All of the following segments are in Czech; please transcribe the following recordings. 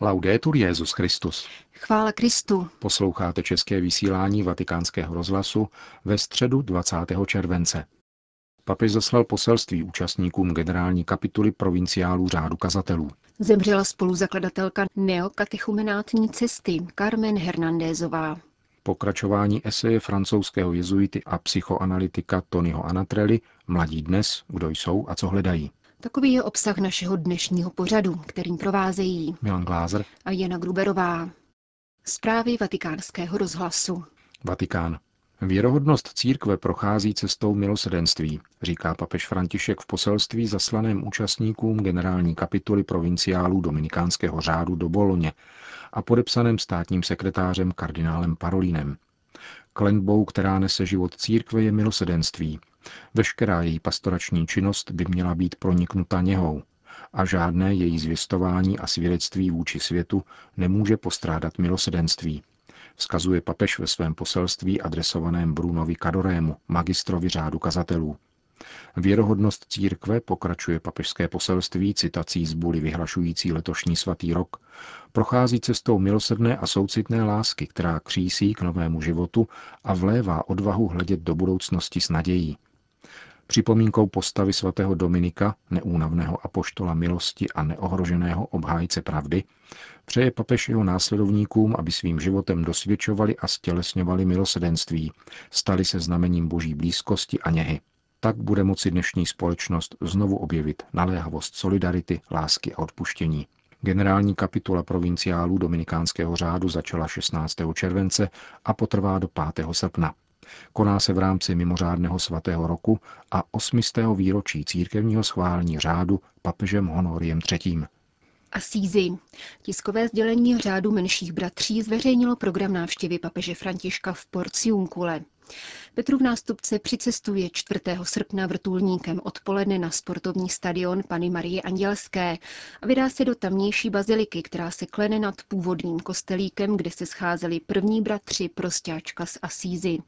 Laudetur Jezus Christus. Chvála Kristu. Posloucháte české vysílání Vatikánského rozhlasu ve středu 20. července. Papež zaslal poselství účastníkům generální kapituly provinciálů řádu kazatelů. Zemřela spoluzakladatelka neokatechumenátní cesty Carmen Hernandézová. Pokračování eseje francouzského jezuity a psychoanalytika Tonyho Anatrelli Mladí dnes, kdo jsou a co hledají. Takový je obsah našeho dnešního pořadu, kterým provázejí Milan Glázer a Jana Gruberová. Zprávy vatikánského rozhlasu. Vatikán. Věrohodnost církve prochází cestou milosedenství, říká papež František v poselství zaslaném účastníkům generální kapituly provinciálů Dominikánského řádu do Boloně a podepsaném státním sekretářem kardinálem Parolínem. Klenbou, která nese život církve, je milosedenství. Veškerá její pastorační činnost by měla být proniknuta něhou a žádné její zvěstování a svědectví vůči světu nemůže postrádat milosedenství, vzkazuje papež ve svém poselství adresovaném Brunovi Kadorému, magistrovi řádu kazatelů. Věrohodnost církve, pokračuje papežské poselství citací z buly vyhlašující letošní svatý rok, prochází cestou milosrdné a soucitné lásky, která křísí k novému životu a vlévá odvahu hledět do budoucnosti s nadějí. Připomínkou postavy svatého Dominika, neúnavného apoštola milosti a neohroženého obhájce pravdy, přeje papež jeho následovníkům, aby svým životem dosvědčovali a stělesňovali milosedenství, stali se znamením boží blízkosti a něhy. Tak bude moci dnešní společnost znovu objevit naléhavost solidarity, lásky a odpuštění. Generální kapitula provinciálů Dominikánského řádu začala 16. července a potrvá do 5. srpna. Koná se v rámci mimořádného svatého roku a osmistého výročí církevního schválení řádu papežem Honoriem III. Asízy. Tiskové sdělení řádu menších bratří zveřejnilo program návštěvy papeže Františka v Porciunkule. Petrův nástupce přicestuje 4. srpna vrtulníkem odpoledne na sportovní stadion Pany Marie Andělské a vydá se do tamnější baziliky, která se klene nad původním kostelíkem, kde se scházeli první bratři prostáčka z Asízy.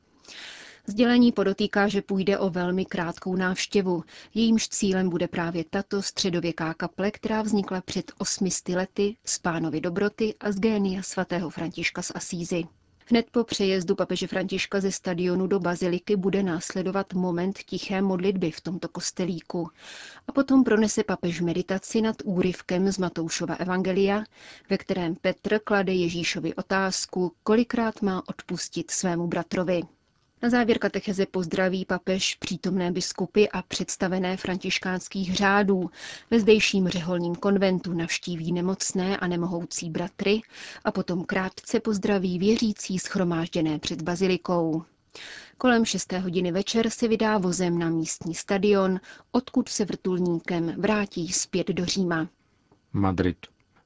Sdělení podotýká, že půjde o velmi krátkou návštěvu. Jejímž cílem bude právě tato středověká kaple, která vznikla před 800 lety z pánovy dobroty a z génia svatého Františka z Asízy. Hned po přejezdu papeže Františka ze stadionu do baziliky bude následovat moment tiché modlitby v tomto kostelíku. A potom pronese papež meditaci nad úryvkem z Matoušova evangelia, ve kterém Petr klade Ježíšovi otázku, kolikrát má odpustit svému bratrovi. Na závěr katecheze pozdraví papež přítomné biskupy a představené františkánských řádů. Ve zdejším řeholním konventu navštíví nemocné a nemohoucí bratry a potom krátce pozdraví věřící schromážděné před bazilikou. Kolem 6. hodiny večer se vydá vozem na místní stadion, odkud se vrtulníkem vrátí zpět do Říma. Madrid.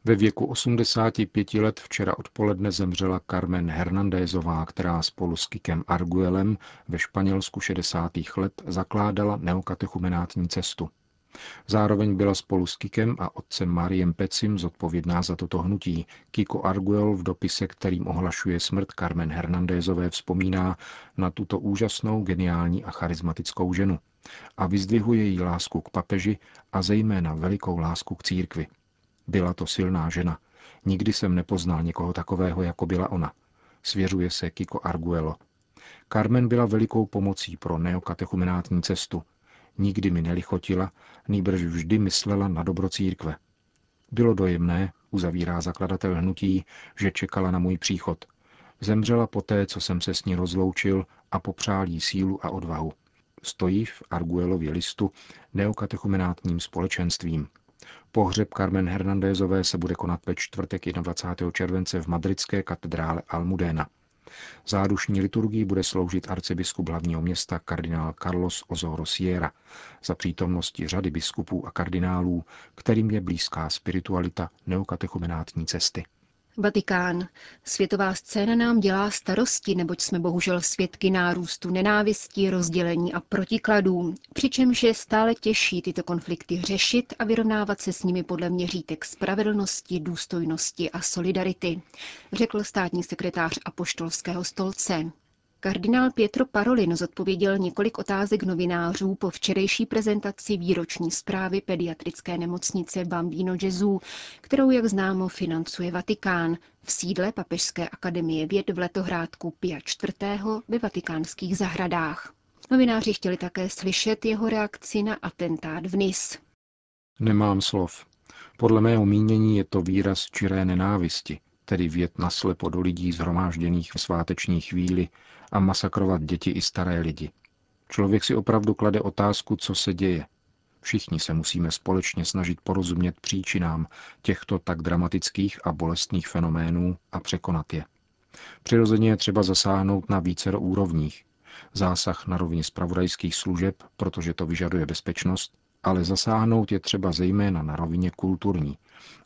Ve věku 85 let včera odpoledne zemřela Carmen Hernandézová, která spolu s Kikem Arguelem ve Španělsku 60. let zakládala neokatechumenátní cestu. Zároveň byla spolu s Kikem a otcem Mariem Pecim zodpovědná za toto hnutí. Kiko Arguel v dopise, kterým ohlašuje smrt Carmen Hernandézové, vzpomíná na tuto úžasnou, geniální a charismatickou ženu a vyzdvihuje její lásku k papeži a zejména velikou lásku k církvi. Byla to silná žena. Nikdy jsem nepoznal někoho takového, jako byla ona. Svěřuje se Kiko Arguello. Carmen byla velikou pomocí pro neokatechumenátní cestu. Nikdy mi nelichotila, nýbrž vždy myslela na dobro církve. Bylo dojemné, uzavírá zakladatel hnutí, že čekala na můj příchod. Zemřela poté, co jsem se s ní rozloučil a popřál jí sílu a odvahu. Stojí v Arguelově listu neokatechumenátním společenstvím. Pohřeb Carmen Hernandézové se bude konat ve čtvrtek 21. července v madridské katedrále Almudena. Zádušní liturgii bude sloužit arcibiskup hlavního města kardinál Carlos Ozoro Sierra za přítomnosti řady biskupů a kardinálů, kterým je blízká spiritualita neokatechumenátní cesty. Vatikán. Světová scéna nám dělá starosti, neboť jsme bohužel svědky nárůstu nenávistí, rozdělení a protikladů, přičemž je stále těžší tyto konflikty řešit a vyrovnávat se s nimi podle měřítek spravedlnosti, důstojnosti a solidarity, řekl státní sekretář Apoštolského stolce. Kardinál Pietro Parolin zodpověděl několik otázek novinářů po včerejší prezentaci výroční zprávy pediatrické nemocnice Bambino Gesù, kterou, jak známo, financuje Vatikán v sídle Papežské akademie věd v letohrádku Pia IV. ve vatikánských zahradách. Novináři chtěli také slyšet jeho reakci na atentát v Nis. Nemám slov. Podle mého mínění je to výraz čiré nenávisti, tedy vět naslepo do lidí zhromážděných v sváteční chvíli a masakrovat děti i staré lidi. Člověk si opravdu klade otázku, co se děje. Všichni se musíme společně snažit porozumět příčinám těchto tak dramatických a bolestných fenoménů a překonat je. Přirozeně je třeba zasáhnout na více úrovních. Zásah na rovni spravodajských služeb, protože to vyžaduje bezpečnost, ale zasáhnout je třeba zejména na rovině kulturní,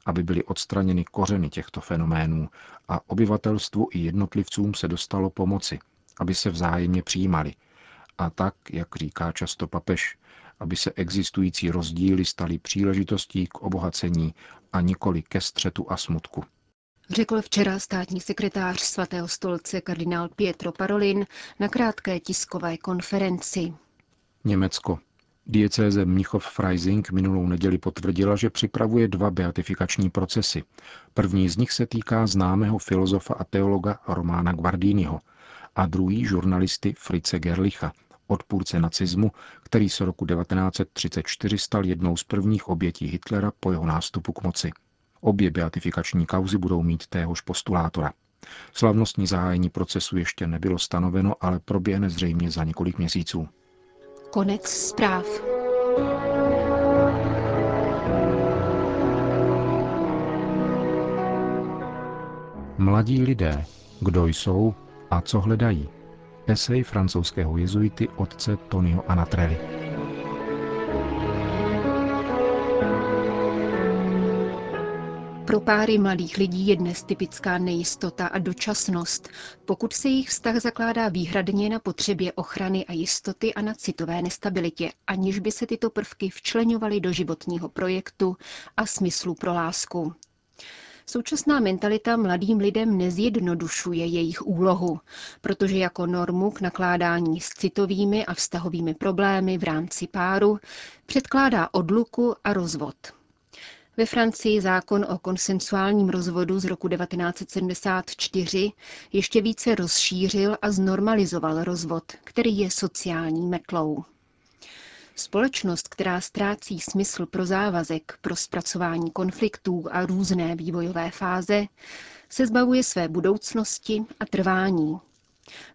aby byly odstraněny kořeny těchto fenoménů a obyvatelstvu i jednotlivcům se dostalo pomoci, aby se vzájemně přijímali. A tak, jak říká často papež, aby se existující rozdíly staly příležitostí k obohacení a nikoli ke střetu a smutku. Řekl včera státní sekretář svatého stolce kardinál Pietro Parolin na krátké tiskové konferenci. Německo. Diecéze Mnichov Freising minulou neděli potvrdila, že připravuje dva beatifikační procesy. První z nich se týká známého filozofa a teologa Romána Guardiniho a druhý žurnalisty Fritze Gerlicha, odpůrce nacismu, který se roku 1934 stal jednou z prvních obětí Hitlera po jeho nástupu k moci. Obě beatifikační kauzy budou mít téhož postulátora. Slavnostní zahájení procesu ještě nebylo stanoveno, ale proběhne zřejmě za několik měsíců. Konec zpráv. Mladí lidé, kdo jsou a co hledají. Esej francouzského jezuity otce Tonio Anatrelli. Pro páry mladých lidí je dnes typická nejistota a dočasnost, pokud se jejich vztah zakládá výhradně na potřebě ochrany a jistoty a na citové nestabilitě, aniž by se tyto prvky včlenovaly do životního projektu a smyslu pro lásku. Současná mentalita mladým lidem nezjednodušuje jejich úlohu, protože jako normu k nakládání s citovými a vztahovými problémy v rámci páru předkládá odluku a rozvod. Ve Francii zákon o konsensuálním rozvodu z roku 1974 ještě více rozšířil a znormalizoval rozvod, který je sociální metlou. Společnost, která ztrácí smysl pro závazek, pro zpracování konfliktů a různé vývojové fáze, se zbavuje své budoucnosti a trvání,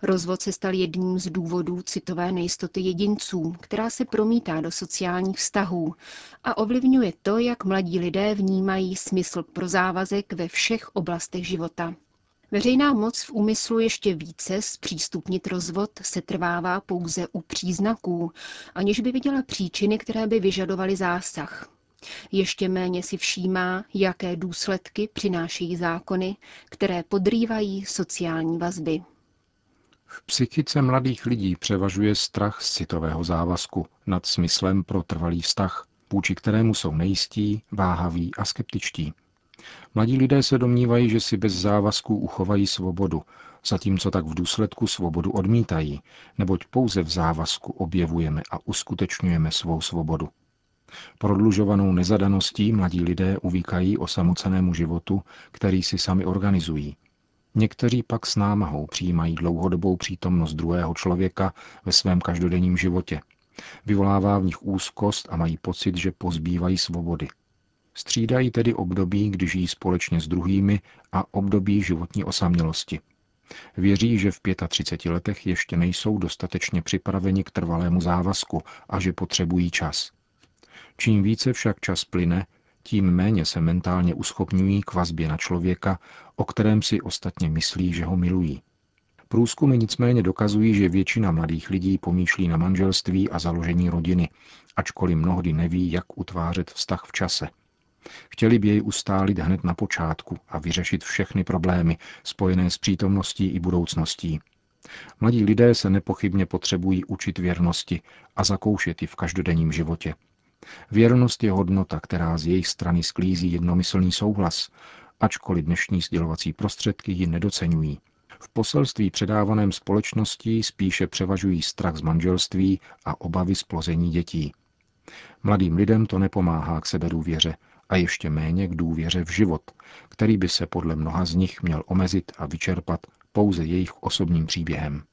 Rozvod se stal jedním z důvodů citové nejistoty jedinců, která se promítá do sociálních vztahů a ovlivňuje to, jak mladí lidé vnímají smysl pro závazek ve všech oblastech života. Veřejná moc v úmyslu ještě více zpřístupnit rozvod se trvává pouze u příznaků, aniž by viděla příčiny, které by vyžadovaly zásah. Ještě méně si všímá, jaké důsledky přinášejí zákony, které podrývají sociální vazby. V psychice mladých lidí převažuje strach z citového závazku nad smyslem pro trvalý vztah, vůči kterému jsou nejistí, váhaví a skeptičtí. Mladí lidé se domnívají, že si bez závazků uchovají svobodu, zatímco tak v důsledku svobodu odmítají, neboť pouze v závazku objevujeme a uskutečňujeme svou svobodu. Prodlužovanou nezadaností mladí lidé uvíkají o samocenému životu, který si sami organizují, Někteří pak s námahou přijímají dlouhodobou přítomnost druhého člověka ve svém každodenním životě. Vyvolává v nich úzkost a mají pocit, že pozbývají svobody. Střídají tedy období, kdy žijí společně s druhými a období životní osamělosti. Věří, že v 35 letech ještě nejsou dostatečně připraveni k trvalému závazku a že potřebují čas. Čím více však čas plyne, tím méně se mentálně uschopňují k vazbě na člověka, o kterém si ostatně myslí, že ho milují. Průzkumy nicméně dokazují, že většina mladých lidí pomýšlí na manželství a založení rodiny, ačkoliv mnohdy neví, jak utvářet vztah v čase. Chtěli by jej ustálit hned na počátku a vyřešit všechny problémy spojené s přítomností i budoucností. Mladí lidé se nepochybně potřebují učit věrnosti a zakoušet ji v každodenním životě. Věrnost je hodnota, která z jejich strany sklízí jednomyslný souhlas, ačkoliv dnešní sdělovací prostředky ji nedocenují. V poselství předávaném společností spíše převažují strach z manželství a obavy z plození dětí. Mladým lidem to nepomáhá k sebedůvěře a ještě méně k důvěře v život, který by se podle mnoha z nich měl omezit a vyčerpat pouze jejich osobním příběhem.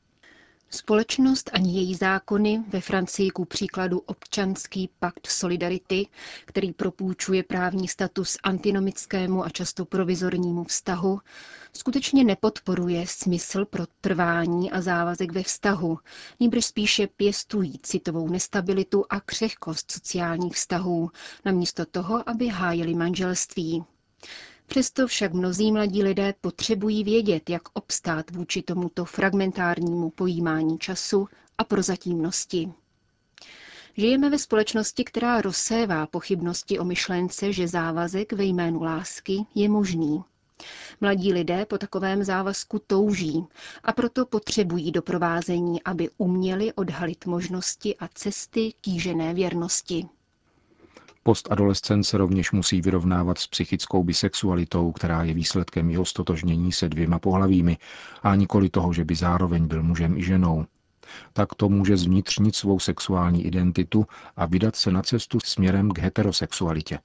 Společnost ani její zákony, ve Francii ku příkladu občanský pakt Solidarity, který propůjčuje právní status antinomickému a často provizornímu vztahu, skutečně nepodporuje smysl pro trvání a závazek ve vztahu, níbrž spíše pěstují citovou nestabilitu a křehkost sociálních vztahů, namísto toho, aby hájili manželství. Přesto však mnozí mladí lidé potřebují vědět, jak obstát vůči tomuto fragmentárnímu pojímání času a prozatímnosti. Žijeme ve společnosti, která rozsévá pochybnosti o myšlence, že závazek ve jménu lásky je možný. Mladí lidé po takovém závazku touží a proto potřebují doprovázení, aby uměli odhalit možnosti a cesty kýžené věrnosti. Postadolescence rovněž musí vyrovnávat s psychickou bisexualitou, která je výsledkem jeho stotožnění se dvěma pohlavími, a nikoli toho, že by zároveň byl mužem i ženou. Tak to může zvnitřnit svou sexuální identitu a vydat se na cestu směrem k heterosexualitě.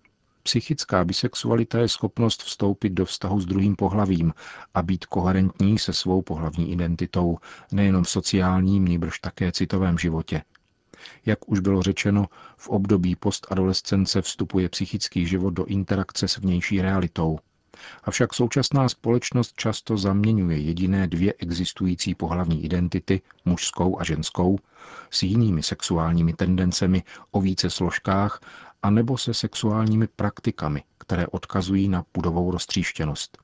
Psychická bisexualita je schopnost vstoupit do vztahu s druhým pohlavím a být koherentní se svou pohlavní identitou, nejenom v sociálním, nýbrž také citovém životě, jak už bylo řečeno, v období postadolescence vstupuje psychický život do interakce s vnější realitou. Avšak současná společnost často zaměňuje jediné dvě existující pohlavní identity, mužskou a ženskou, s jinými sexuálními tendencemi o více složkách a nebo se sexuálními praktikami, které odkazují na pudovou roztříštěnost.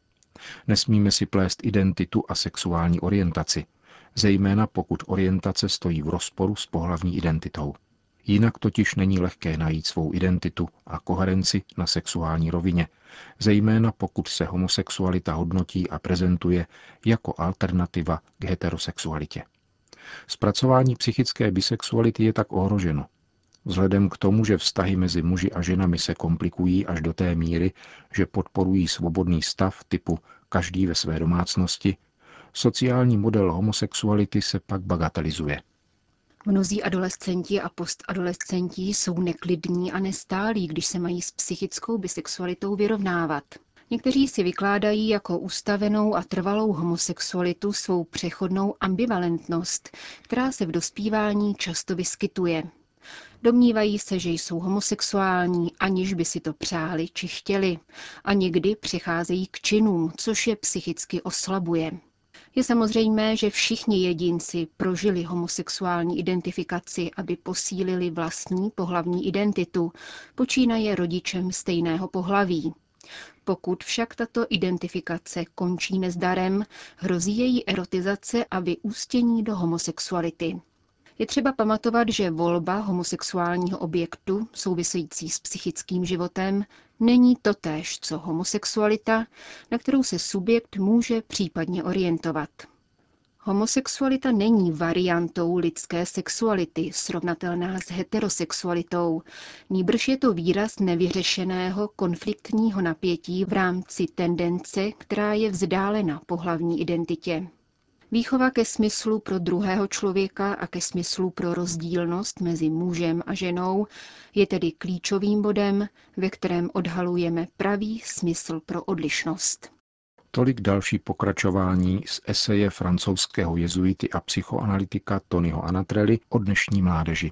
Nesmíme si plést identitu a sexuální orientaci, zejména pokud orientace stojí v rozporu s pohlavní identitou. Jinak totiž není lehké najít svou identitu a koherenci na sexuální rovině, zejména pokud se homosexualita hodnotí a prezentuje jako alternativa k heterosexualitě. Zpracování psychické bisexuality je tak ohroženo. Vzhledem k tomu, že vztahy mezi muži a ženami se komplikují až do té míry, že podporují svobodný stav typu každý ve své domácnosti, Sociální model homosexuality se pak bagatelizuje. Mnozí adolescenti a postadolescenti jsou neklidní a nestálí, když se mají s psychickou bisexualitou vyrovnávat. Někteří si vykládají jako ustavenou a trvalou homosexualitu svou přechodnou ambivalentnost, která se v dospívání často vyskytuje. Domnívají se, že jsou homosexuální, aniž by si to přáli či chtěli, a někdy přicházejí k činům, což je psychicky oslabuje. Je samozřejmé, že všichni jedinci prožili homosexuální identifikaci, aby posílili vlastní pohlavní identitu, počínaje rodičem stejného pohlaví. Pokud však tato identifikace končí nezdarem, hrozí její erotizace a vyústění do homosexuality. Je třeba pamatovat, že volba homosexuálního objektu související s psychickým životem není totéž, co homosexualita, na kterou se subjekt může případně orientovat. Homosexualita není variantou lidské sexuality, srovnatelná s heterosexualitou, níbrž je to výraz nevyřešeného konfliktního napětí v rámci tendence, která je vzdálena pohlavní identitě. Výchova ke smyslu pro druhého člověka a ke smyslu pro rozdílnost mezi mužem a ženou je tedy klíčovým bodem, ve kterém odhalujeme pravý smysl pro odlišnost. Tolik další pokračování z eseje francouzského jezuity a psychoanalytika Tonyho Anatrelli o dnešní mládeži.